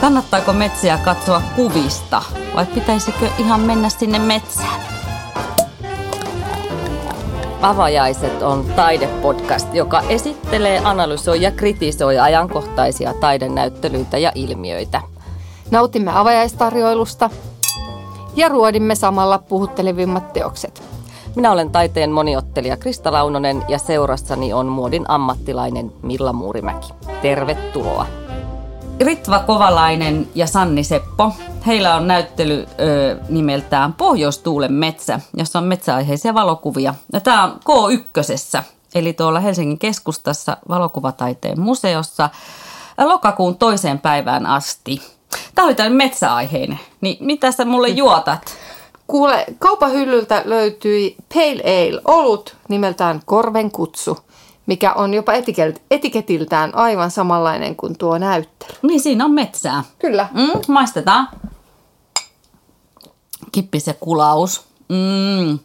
Kannattaako metsiä katsoa kuvista vai pitäisikö ihan mennä sinne metsään? Avajaiset on taidepodcast, joka esittelee, analysoi ja kritisoi ajankohtaisia taidenäyttelyitä ja ilmiöitä. Nautimme avajaistarjoilusta ja ruodimme samalla puhuttelevimmat teokset. Minä olen taiteen moniottelija Krista Launonen ja seurassani on muodin ammattilainen Milla Muurimäki. Tervetuloa! Ritva Kovalainen ja Sanni Seppo. Heillä on näyttely ö, nimeltään Pohjoistuulen metsä, jossa on metsäaiheisia valokuvia. Ja tämä on K1, eli tuolla Helsingin keskustassa valokuvataiteen museossa lokakuun toiseen päivään asti. Tämä oli tämmöinen metsäaiheinen. Niin mitä sä mulle juotat? Kuule, kaupahyllyltä löytyi Pale Ale olut nimeltään Korven kutsu, mikä on jopa etiketiltään aivan samanlainen kuin tuo näyttely. Niin siinä on metsää. Kyllä. Mm, maistetaan. Kippis ja kulaus. Mm.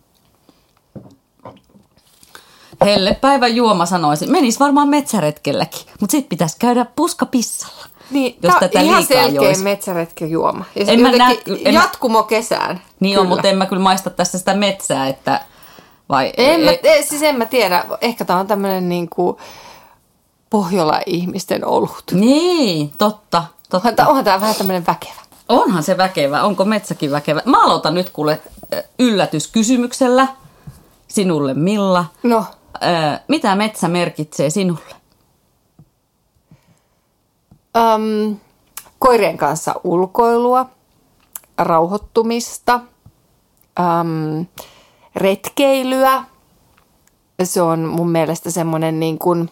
Hellepäivän juoma sanoisin. Menis varmaan metsäretkelläkin, mutta sit pitäisi käydä puskapissalla. Niin, Jos tätä ihan liikaa selkeä jois. metsäretken juoma. Ja se En mä näe- en mä- jatkumo kesään. Niin on, Kyllä. mutta en mä kyllä maista tässä sitä metsää, että vai... En mä, e- siis en mä tiedä. Ehkä tää on tämmönen niinku Pohjola-ihmisten olut. Niin, totta, totta. Onhan tää, onhan tää vähän tämmönen väkevä. Onhan se väkevä. Onko metsäkin väkevä? Mä aloitan nyt kuule yllätyskysymyksellä. Sinulle Milla. No, Mitä metsä merkitsee sinulle? äm, koirien kanssa ulkoilua, rauhoittumista, äm, retkeilyä. Se on mun mielestä semmoinen niin kuin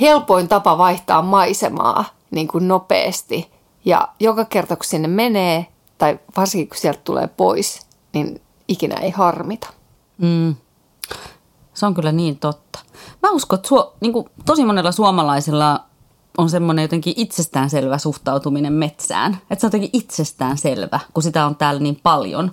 helpoin tapa vaihtaa maisemaa niin kuin nopeasti. Ja joka kerta kun sinne menee, tai varsinkin kun sieltä tulee pois, niin ikinä ei harmita. Mm. Se on kyllä niin totta. Mä uskon, että suo, niin kuin tosi monella suomalaisella on semmoinen jotenkin itsestäänselvä suhtautuminen metsään. Että se on jotenkin itsestäänselvä, kun sitä on täällä niin paljon.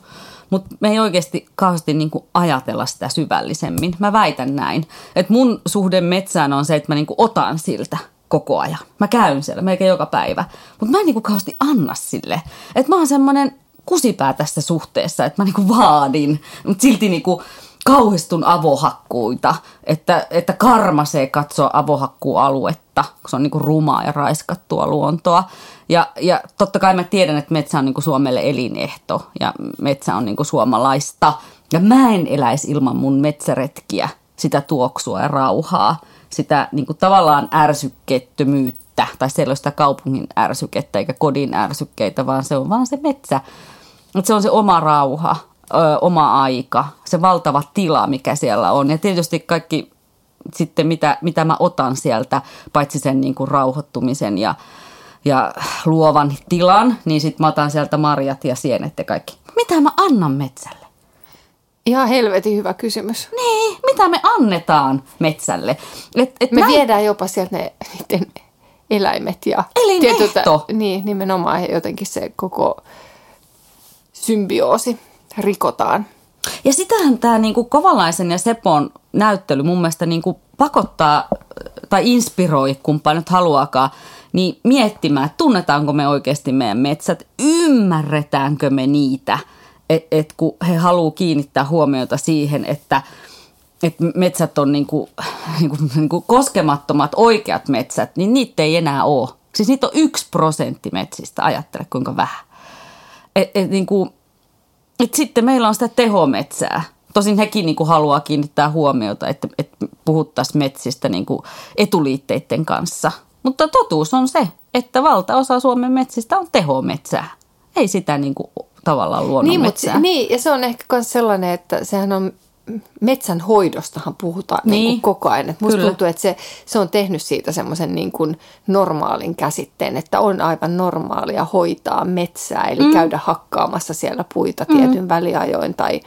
Mutta me ei oikeasti kauheasti niin kuin ajatella sitä syvällisemmin. Mä väitän näin. Että mun suhde metsään on se, että mä niin kuin otan siltä koko ajan. Mä käyn siellä melkein joka päivä. Mutta mä en niin kuin kauheasti anna sille. Että mä oon semmoinen kusipää tässä suhteessa, että mä niinku vaadin, mutta silti niinku kauhistun avohakkuita, että, että karmasee katsoa avohakkuualuetta, kun se on niinku rumaa ja raiskattua luontoa. Ja, ja totta kai mä tiedän, että metsä on niinku Suomelle elinehto ja metsä on niinku suomalaista. Ja mä en eläisi ilman mun metsäretkiä, sitä tuoksua ja rauhaa, sitä niinku tavallaan ärsykkeettömyyttä tai sellaista kaupungin ärsykettä eikä kodin ärsykkeitä, vaan se on vaan se metsä. Että se on se oma rauha, ö, oma aika, se valtava tila, mikä siellä on. Ja tietysti kaikki sitten, mitä, mitä mä otan sieltä, paitsi sen niin kuin rauhoittumisen ja, ja luovan tilan, niin sitten mä otan sieltä marjat ja sienet ja kaikki. Mitä mä annan metsälle? Ihan helvetin hyvä kysymys. Niin, mitä me annetaan metsälle? Et, et Me näin- viedään jopa sieltä ne niiden eläimet ja Elinehto. niin, nimenomaan jotenkin se koko symbioosi rikotaan. Ja sitähän tämä niinku Kovalaisen ja Sepon näyttely mun mielestä niinku pakottaa tai inspiroi, kumpa nyt haluakaan, niin miettimään, että tunnetaanko me oikeasti meidän metsät, ymmärretäänkö me niitä, että et kun he haluaa kiinnittää huomiota siihen, että et metsät on niinku, niinku, niinku koskemattomat oikeat metsät, niin niitä ei enää ole. Siis niitä on yksi prosentti metsistä, ajattele kuinka vähän. Et, et niinku, et sitten meillä on sitä tehometsää. Tosin hekin niin kuin haluaa kiinnittää huomiota, että, että puhuttaisiin metsistä niin kuin etuliitteiden kanssa. Mutta totuus on se, että valtaosa Suomen metsistä on tehometsää. Ei sitä niin kuin tavallaan Niin, mutta, luonnonmetsää. niin, ja se on ehkä myös sellainen, että sehän on metsän hoidostahan puhutaan niin. Niin. Kuin koko ajan. Et musta Kyllä. tuntuu, että se, se on tehnyt siitä semmoisen niin kuin normaalin käsitteen, että on aivan normaalia hoitaa metsää, eli mm. käydä hakkaamassa siellä puita tietyn mm. väliajoin tai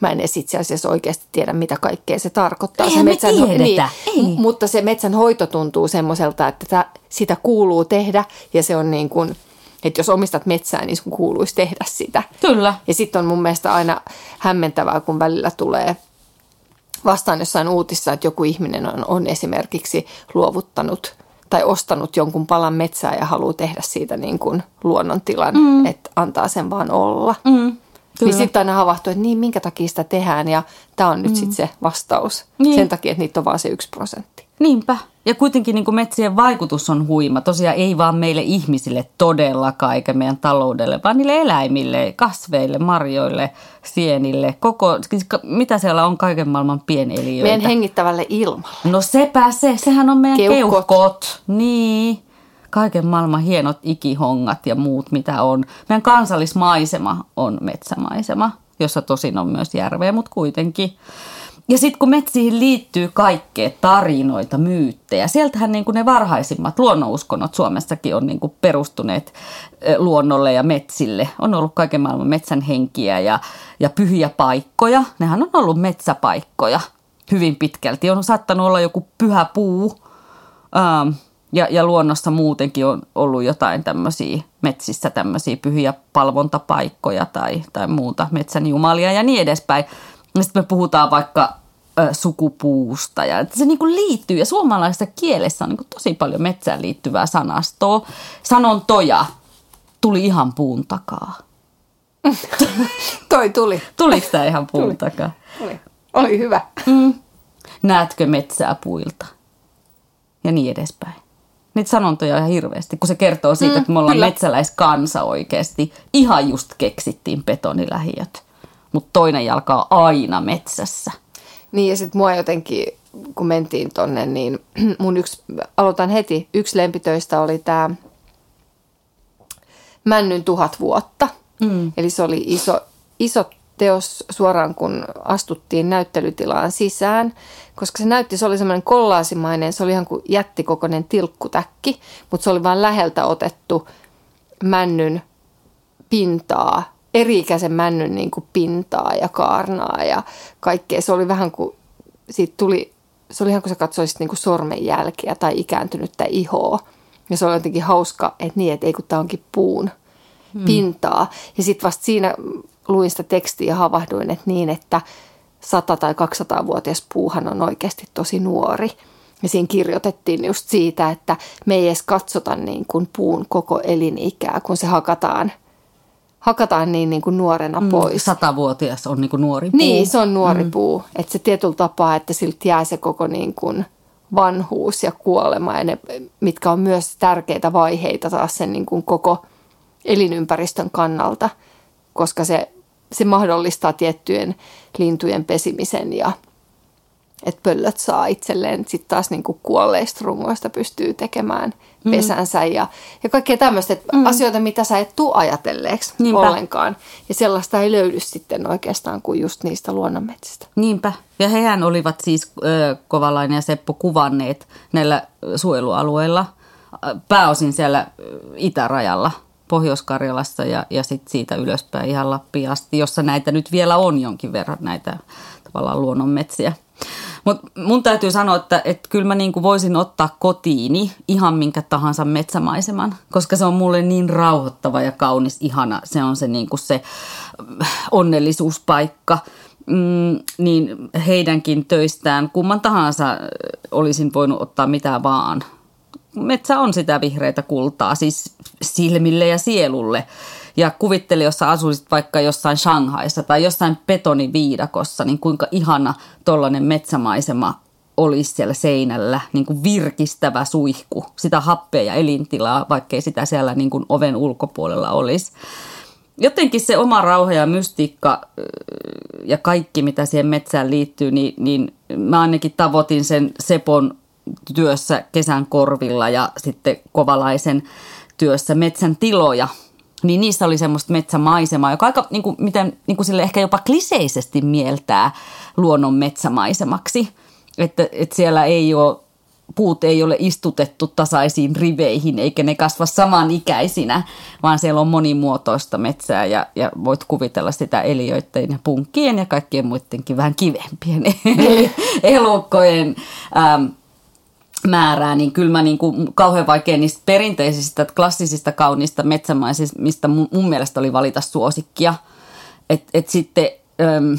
Mä en edes itse asiassa oikeasti tiedä, mitä kaikkea se tarkoittaa. Eihän se me metsän, tiedetä, niin, ei. Mutta se metsän hoito tuntuu semmoiselta, että tä, sitä kuuluu tehdä ja se on niin kuin, että jos omistat metsää, niin sun kuuluisi tehdä sitä. Kyllä. Ja sitten on mun mielestä aina hämmentävää, kun välillä tulee vastaan jossain uutissa, että joku ihminen on, on esimerkiksi luovuttanut tai ostanut jonkun palan metsää ja haluaa tehdä siitä niin kuin luonnontilan, mm. että antaa sen vaan olla. Mm. Niin sitten aina havahtuu, että niin, minkä takia sitä tehdään ja tämä on nyt mm. sitten se vastaus. Niin. Sen takia, että niitä on vaan se yksi prosentti. Niinpä. Ja kuitenkin niin kuin metsien vaikutus on huima. Tosiaan ei vaan meille ihmisille todellakaan, eikä meidän taloudelle, vaan niille eläimille, kasveille, marjoille, sienille. Koko, siis mitä siellä on kaiken maailman pieneliöitä. Meidän hengittävälle ilmalle. No sepä se, sehän on meidän keuhkot. keuhkot. Niin kaiken maailman hienot ikihongat ja muut, mitä on. Meidän kansallismaisema on metsämaisema, jossa tosin on myös järveä, mutta kuitenkin. Ja sitten kun metsiin liittyy kaikkea tarinoita, myyttejä, sieltähän niin kuin ne varhaisimmat luonnonuskonnot Suomessakin on niin kuin perustuneet luonnolle ja metsille. On ollut kaiken maailman metsän henkiä ja, ja pyhiä paikkoja. Nehän on ollut metsäpaikkoja hyvin pitkälti. On saattanut olla joku pyhä puu. Ähm, ja, ja luonnossa muutenkin on ollut jotain tämmöisiä metsissä tämmöisiä pyhiä palvontapaikkoja tai, tai muuta metsän jumalia ja niin edespäin. Ja sitten me puhutaan vaikka ö, sukupuusta ja se niin kuin liittyy ja suomalaisessa kielessä on niin kuin tosi paljon metsään liittyvää sanastoa. Sanontoja tuli ihan puun takaa. Toi tuli. Tuliko tämä ihan puun tuli. takaa? Tuli. Oli hyvä. Mm. Näetkö metsää puilta? Ja niin edespäin niitä sanontoja ihan hirveästi, kun se kertoo siitä, mm, että me ollaan kyllä. metsäläiskansa oikeasti. Ihan just keksittiin betonilähiöt, mutta toinen jalka on aina metsässä. Niin ja sitten mua jotenkin, kun mentiin tonne, niin mun yksi, aloitan heti, yksi lempitöistä oli tämä Männyn tuhat vuotta. Mm. Eli se oli iso, iso teos suoraan, kun astuttiin näyttelytilaan sisään, koska se näytti, se oli semmoinen kollaasimainen, se oli ihan kuin jättikokoinen tilkkutäkki, mutta se oli vain läheltä otettu männyn pintaa, eri-ikäisen männyn niin kuin pintaa ja kaarnaa ja kaikkea. Se oli vähän kuin, siitä tuli, se oli ihan kuin sä katsoisit niin kuin sormenjälkiä tai ikääntynyttä ihoa. Ja se oli jotenkin hauska, että niin, että ei kun tämä onkin puun hmm. pintaa. Ja sitten vasta siinä luin sitä tekstiä ja havahduin, että niin, että 100 tai 200-vuotias puuhan on oikeasti tosi nuori. Ja siinä kirjoitettiin just siitä, että me ei edes katsota niin kuin puun koko elinikää, kun se hakataan, hakataan niin, niin kuin nuorena mm, pois. Satavuotias on niin kuin nuori puu. Niin, se on nuori mm. puu. Että se tietyllä tapaa, että siltä jää se koko niin kuin vanhuus ja kuolema, ja ne, mitkä on myös tärkeitä vaiheita taas sen niin kuin koko elinympäristön kannalta – koska se, se mahdollistaa tiettyjen lintujen pesimisen ja että pöllöt saa itselleen sitten taas niin kuin kuolleista rungoista pystyy tekemään mm. pesänsä mm. ja, ja kaikkea tämmöistä mm. asioita, mitä sä et tuu ajatelleeksi Niinpä. ollenkaan. Ja sellaista ei löydy sitten oikeastaan kuin just niistä luonnonmetsistä. Niinpä. Ja hehän olivat siis äh, Kovalainen ja Seppo kuvanneet näillä suojelualueilla, pääosin siellä itärajalla – Pohjois-Karjalassa ja, ja sitten siitä ylöspäin ihan Lappiin asti, jossa näitä nyt vielä on jonkin verran näitä tavallaan luonnonmetsiä. Mutta mun täytyy sanoa, että, että kyllä mä niinku voisin ottaa kotiini ihan minkä tahansa metsämaiseman, koska se on mulle niin rauhoittava ja kaunis, ihana. Se on se, niinku se onnellisuuspaikka. Mm, niin heidänkin töistään kumman tahansa olisin voinut ottaa mitä vaan metsä on sitä vihreitä kultaa, siis silmille ja sielulle. Ja kuvitteli, jos sä asuisit vaikka jossain Shanghaissa tai jossain betoniviidakossa, niin kuinka ihana tollainen metsämaisema olisi siellä seinällä, niin kuin virkistävä suihku, sitä happea ja elintilaa, vaikkei sitä siellä niin kuin oven ulkopuolella olisi. Jotenkin se oma rauha ja mystiikka ja kaikki, mitä siihen metsään liittyy, niin, niin mä ainakin tavoitin sen Sepon työssä kesän korvilla ja sitten kovalaisen työssä metsän tiloja, niin niissä oli semmoista metsämaisemaa, joka aika niin kuin, miten, niin kuin sille ehkä jopa kliseisesti mieltää luonnon metsämaisemaksi. Että, että siellä ei ole, puut ei ole istutettu tasaisiin riveihin eikä ne kasva samanikäisinä, vaan siellä on monimuotoista metsää ja, ja voit kuvitella sitä eliöiden ja punkkien ja kaikkien muidenkin vähän kivempien elukkojen ähm, määrää, niin kyllä mä niin kuin kauhean vaikea niistä perinteisistä, klassisista kauniista metsämaisista, mistä mun, mun mielestä oli valita suosikkia. Et, et sitten äm,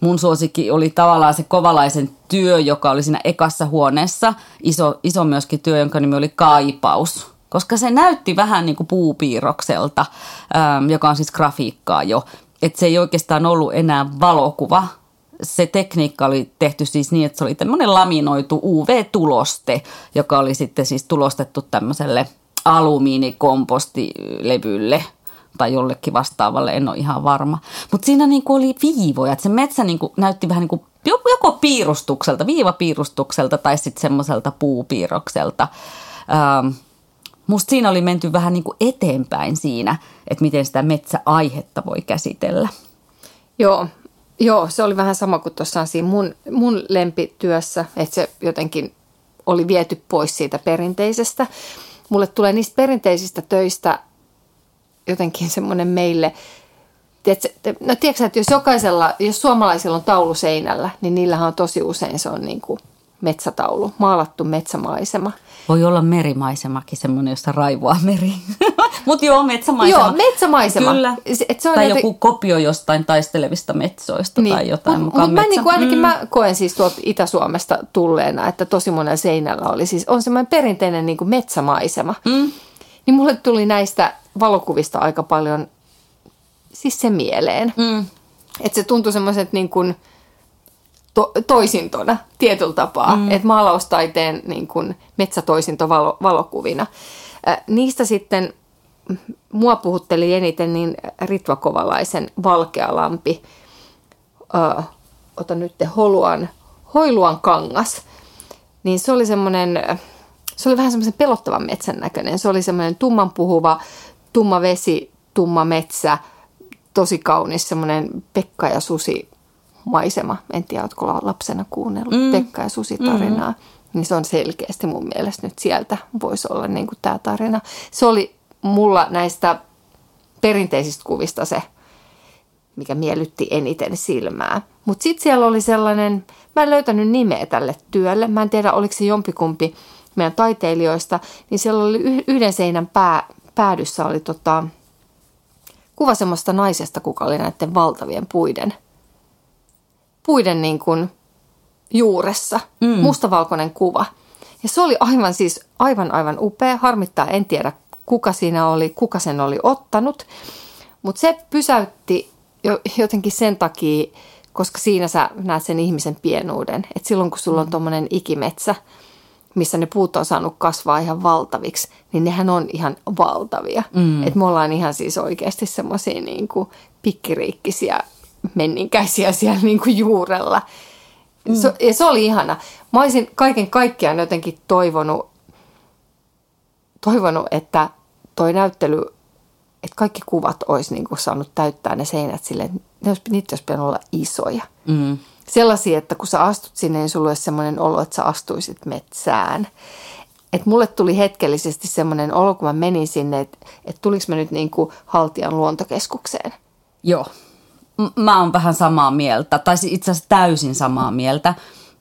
mun suosikki oli tavallaan se kovalaisen työ, joka oli siinä ekassa huoneessa, iso, iso myöskin työ, jonka nimi oli Kaipaus. Koska se näytti vähän niin kuin puupiirrokselta, ähm, joka on siis grafiikkaa jo. Että se ei oikeastaan ollut enää valokuva, se tekniikka oli tehty siis niin, että se oli tämmöinen laminoitu UV-tuloste, joka oli sitten siis tulostettu tämmöiselle alumiinikompostilevylle tai jollekin vastaavalle, en ole ihan varma. Mutta siinä niinku oli viivoja, että se metsä niinku näytti vähän niin kuin joko piirustukselta, viivapiirustukselta tai sitten semmoiselta puupiirrokselta. Ähm, musta siinä oli menty vähän niin kuin eteenpäin siinä, että miten sitä metsäaihetta voi käsitellä. Joo, Joo, se oli vähän sama kuin tuossa siinä mun, mun lempityössä, että se jotenkin oli viety pois siitä perinteisestä. Mulle tulee niistä perinteisistä töistä jotenkin semmoinen meille, tiedätkö, no tiedätkö, että jos jokaisella, jos suomalaisilla on taulu seinällä, niin niillähän on tosi usein se on niin kuin metsätaulu, maalattu metsämaisema. Voi olla merimaisemakin, semmoinen, jossa raivoaa meri. Mutta joo, metsämaisema. Joo, metsämaisema. Kyllä. Et se on tai joku kopio jostain taistelevista metsoista niin. tai jotain mut, mukaan mut mä, niin kuin ainakin mm. mä koen siis tuolta Itä-Suomesta tulleena, että tosi monella seinällä oli siis, on semmoinen perinteinen niin kuin metsämaisema. Mm. Niin mulle tuli näistä valokuvista aika paljon siis se mieleen. Mm. Että se tuntui semmoiset niin kuin – to, toisintona tietyllä tapaa, mm. että maalaustaiteen niin kuin metsätoisinto valo, valokuvina. Äh, niistä sitten mua puhutteli eniten niin Ritva Kovalaisen Valkealampi, äh, ota nyt Holuan, Hoiluan kangas, niin se oli semmoinen, se oli vähän semmoisen pelottavan metsän näköinen. Se oli semmoinen tumman puhuva, tumma vesi, tumma metsä, tosi kaunis semmoinen Pekka ja Susi maisema. En tiedä, oletko lapsena kuunnellut mm. Pekka ja Susi tarinaa. Mm. Niin se on selkeästi mun mielestä nyt sieltä voisi olla niin kuin tämä tarina. Se oli mulla näistä perinteisistä kuvista se, mikä miellytti eniten silmää. Mutta sitten siellä oli sellainen, mä en löytänyt nimeä tälle työlle. Mä en tiedä, oliko se jompikumpi meidän taiteilijoista. Niin siellä oli yhden seinän pää, päädyssä oli tota, kuva semmoista naisesta, kuka oli näiden valtavien puiden – puiden niin kuin juuressa, mm. mustavalkoinen kuva. Ja se oli aivan siis aivan aivan upea. Harmittaa, en tiedä kuka siinä oli, kuka sen oli ottanut. Mutta se pysäytti jo, jotenkin sen takia, koska siinä sä näet sen ihmisen pienuuden. Että silloin kun sulla on mm. tuommoinen ikimetsä, missä ne puut on saanut kasvaa ihan valtaviksi, niin nehän on ihan valtavia. Mm. Että me ollaan ihan siis oikeasti semmoisia niin pikkiriikkisiä menninkäisiä siellä niin kuin juurella. Mm. Se, ja se oli ihana. Mä olisin kaiken kaikkiaan jotenkin toivonut, toivonut että toi näyttely, että kaikki kuvat olisi niin kuin saanut täyttää ne seinät silleen, että ne olisi, niitä olisi pitänyt olla isoja. Mm. Sellaisia, että kun sä astut sinne, niin sulla olisi sellainen olo, että sä astuisit metsään. Et mulle tuli hetkellisesti semmoinen olo, kun mä menin sinne, että, että tuliko mä nyt niin kuin Haltian luontokeskukseen. Joo mä oon vähän samaa mieltä, tai siis itse asiassa täysin samaa mieltä,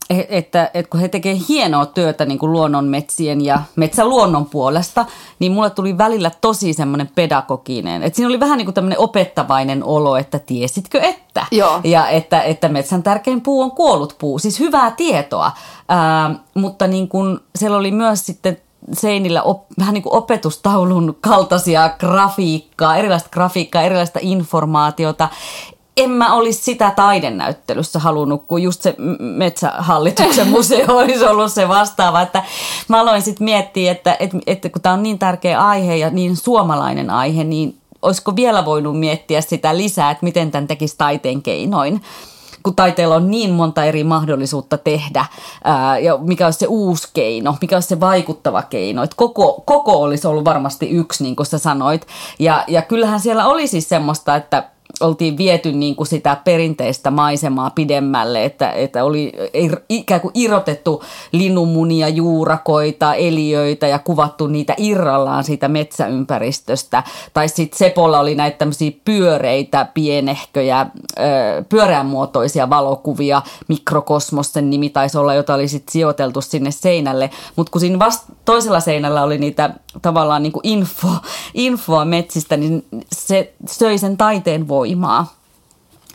e, että, että kun he tekevät hienoa työtä niin kuin luonnonmetsien ja metsäluonnon puolesta, niin mulle tuli välillä tosi semmoinen pedagoginen. Että siinä oli vähän niin kuin tämmöinen opettavainen olo, että tiesitkö että? Joo. Ja että, että metsän tärkein puu on kuollut puu, siis hyvää tietoa. Ää, mutta niin kuin siellä oli myös sitten seinillä op, vähän niin kuin opetustaulun kaltaisia grafiikkaa, erilaista grafiikkaa, erilaista informaatiota en mä olisi sitä taidenäyttelyssä halunnut, kun just se Metsähallituksen museo olisi ollut se vastaava. Että mä aloin sitten miettiä, että, että, että kun tämä on niin tärkeä aihe ja niin suomalainen aihe, niin olisiko vielä voinut miettiä sitä lisää, että miten tämän tekisi taiteen keinoin kun taiteella on niin monta eri mahdollisuutta tehdä ää, ja mikä olisi se uusi keino, mikä olisi se vaikuttava keino. Että koko, koko olisi ollut varmasti yksi, niin kuin sä sanoit. Ja, ja kyllähän siellä oli siis semmoista, että oltiin viety niin kuin sitä perinteistä maisemaa pidemmälle, että, että oli ikään kuin irrotettu linnunmunia, juurakoita, eliöitä ja kuvattu niitä irrallaan siitä metsäympäristöstä. Tai sitten Sepolla oli näitä tämmöisiä pyöreitä, pienehköjä, pyöreänmuotoisia valokuvia, mikrokosmos sen nimi taisi olla, jota oli sitten sijoiteltu sinne seinälle. Mutta kun siinä vasta toisella seinällä oli niitä tavallaan niin kuin info, infoa metsistä, niin se söi sen taiteen voimaa.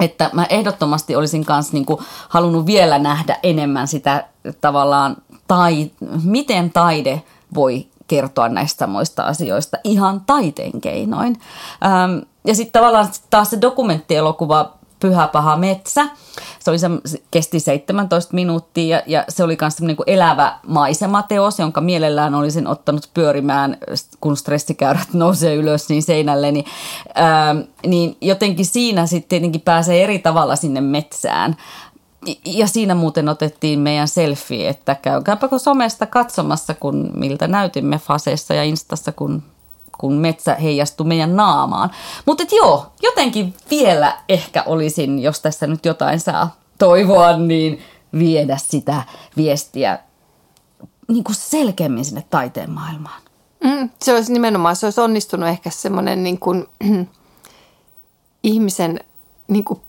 että mä ehdottomasti olisin kanssa niinku halunnut vielä nähdä enemmän sitä tavallaan, tai, miten taide voi kertoa näistä samoista asioista ihan taiteen keinoin. Ähm, ja sitten tavallaan taas se dokumenttielokuva Pyhä paha metsä. Se, oli se, kesti 17 minuuttia ja, ja se oli myös niin elävä maisemateos, jonka mielellään olisin ottanut pyörimään, kun stressikäyrät nousee ylös niin seinälle. Niin, ää, niin jotenkin siinä sitten tietenkin pääsee eri tavalla sinne metsään. Ja siinä muuten otettiin meidän selfie, että käykääpä somesta katsomassa, kun miltä näytimme Faseessa ja Instassa, kun kun metsä heijastui meidän naamaan. Mutta joo, jotenkin vielä ehkä olisin, jos tässä nyt jotain saa toivoa, niin viedä sitä viestiä niin kuin selkeämmin sinne taiteen maailmaan. Mm, se olisi nimenomaan, se olisi onnistunut ehkä semmoinen niin kuin, ihmisen niin kuin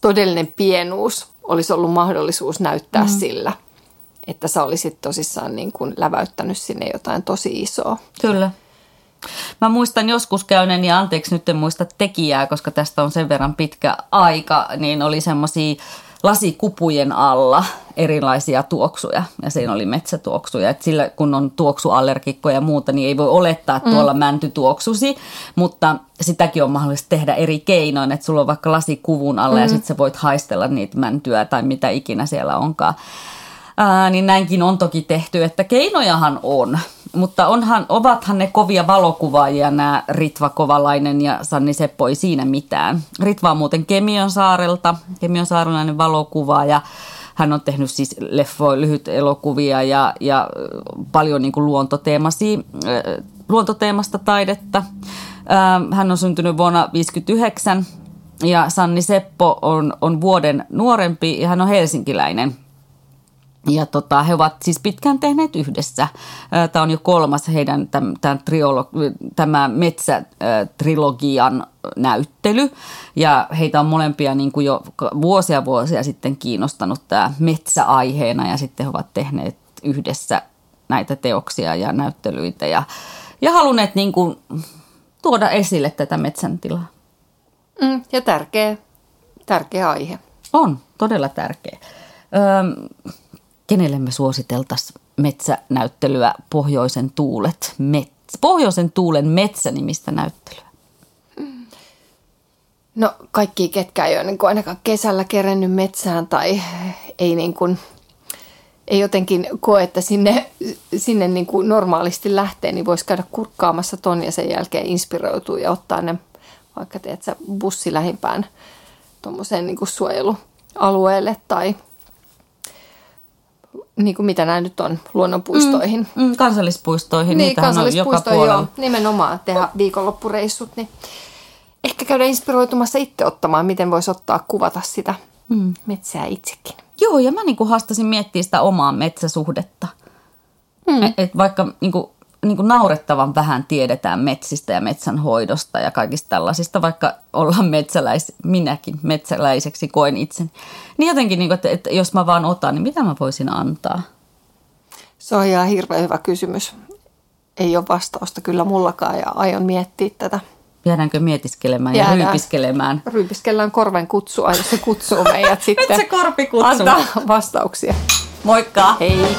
todellinen pienuus olisi ollut mahdollisuus näyttää mm. sillä, että sä olisit tosissaan niin kuin läväyttänyt sinne jotain tosi isoa. Kyllä. Mä muistan joskus käyneen, ja anteeksi nyt en muista tekijää, koska tästä on sen verran pitkä aika, niin oli semmoisia lasikupujen alla erilaisia tuoksuja ja siinä oli metsätuoksuja. Et sillä kun on tuoksuallergikkoja ja muuta, niin ei voi olettaa, että tuolla mm. mänty tuoksusi, mutta sitäkin on mahdollista tehdä eri keinoin, että sulla on vaikka lasikuvun alla mm. ja sitten sä voit haistella niitä mäntyä tai mitä ikinä siellä onkaan. Ää, niin näinkin on toki tehty, että keinojahan on, mutta onhan, ovathan ne kovia valokuvaajia nämä Ritva Kovalainen ja Sanni Seppo ei siinä mitään. Ritva on muuten Kemion saarelta, Kemion saarelainen valokuvaaja. Hän on tehnyt siis leffoja, lyhyt elokuvia ja, ja paljon niin kuin luontoteemasi, luontoteemasta taidetta. Hän on syntynyt vuonna 1959 ja Sanni Seppo on, on vuoden nuorempi ja hän on helsinkiläinen – ja tota, he ovat siis pitkään tehneet yhdessä. Tämä on jo kolmas heidän tämän, tämän triolo, tämä metsätrilogian näyttely. Ja heitä on molempia niin kuin jo vuosia vuosia sitten kiinnostanut tämä metsäaiheena ja sitten he ovat tehneet yhdessä näitä teoksia ja näyttelyitä ja, ja halunneet niin kuin tuoda esille tätä metsän tilaa. Mm, ja tärkeä, tärkeä aihe. On, todella tärkeä. Öm, kenelle me suositeltaisiin metsänäyttelyä Pohjoisen tuulet, metsä, Pohjoisen tuulen metsänimistä näyttelyä? No kaikki, ketkä ei ole niin kuin ainakaan kesällä kerennyt metsään tai ei, niin kuin, ei jotenkin koe, että sinne, sinne niin kuin normaalisti lähtee, niin voisi käydä kurkkaamassa ton ja sen jälkeen inspiroitua ja ottaa ne vaikka teet sä bussi lähimpään tuommoiseen niin suojelualueelle tai niin kuin mitä nämä nyt on, luonnonpuistoihin. Mm, mm, kansallispuistoihin, niin, kansallispuistoihin, on joka joo, nimenomaan tehdä viikonloppureissut. Niin ehkä käydä inspiroitumassa itse ottamaan, miten voisi ottaa kuvata sitä mm. metsää itsekin. Joo, ja mä niin kuin haastasin miettiä sitä omaa metsäsuhdetta. Mm. Et, et vaikka niin kuin niin kuin naurettavan vähän tiedetään metsistä ja metsänhoidosta ja kaikista tällaisista, vaikka ollaan metsäläis, minäkin metsäläiseksi koen itsen. Niin jotenkin, niin kuin, että, että jos mä vaan otan, niin mitä mä voisin antaa? Se on ihan hirveän hyvä kysymys. Ei ole vastausta kyllä mullakaan ja aion miettiä tätä. Jäädäänkö mietiskelemään Jäädään. ja ryypiskelemään? Ryypiskellään korven kutsua, jos se kutsuu meidät sitten. Nyt se korpi kutsuu. Antaa vastauksia. Moikka! Hei!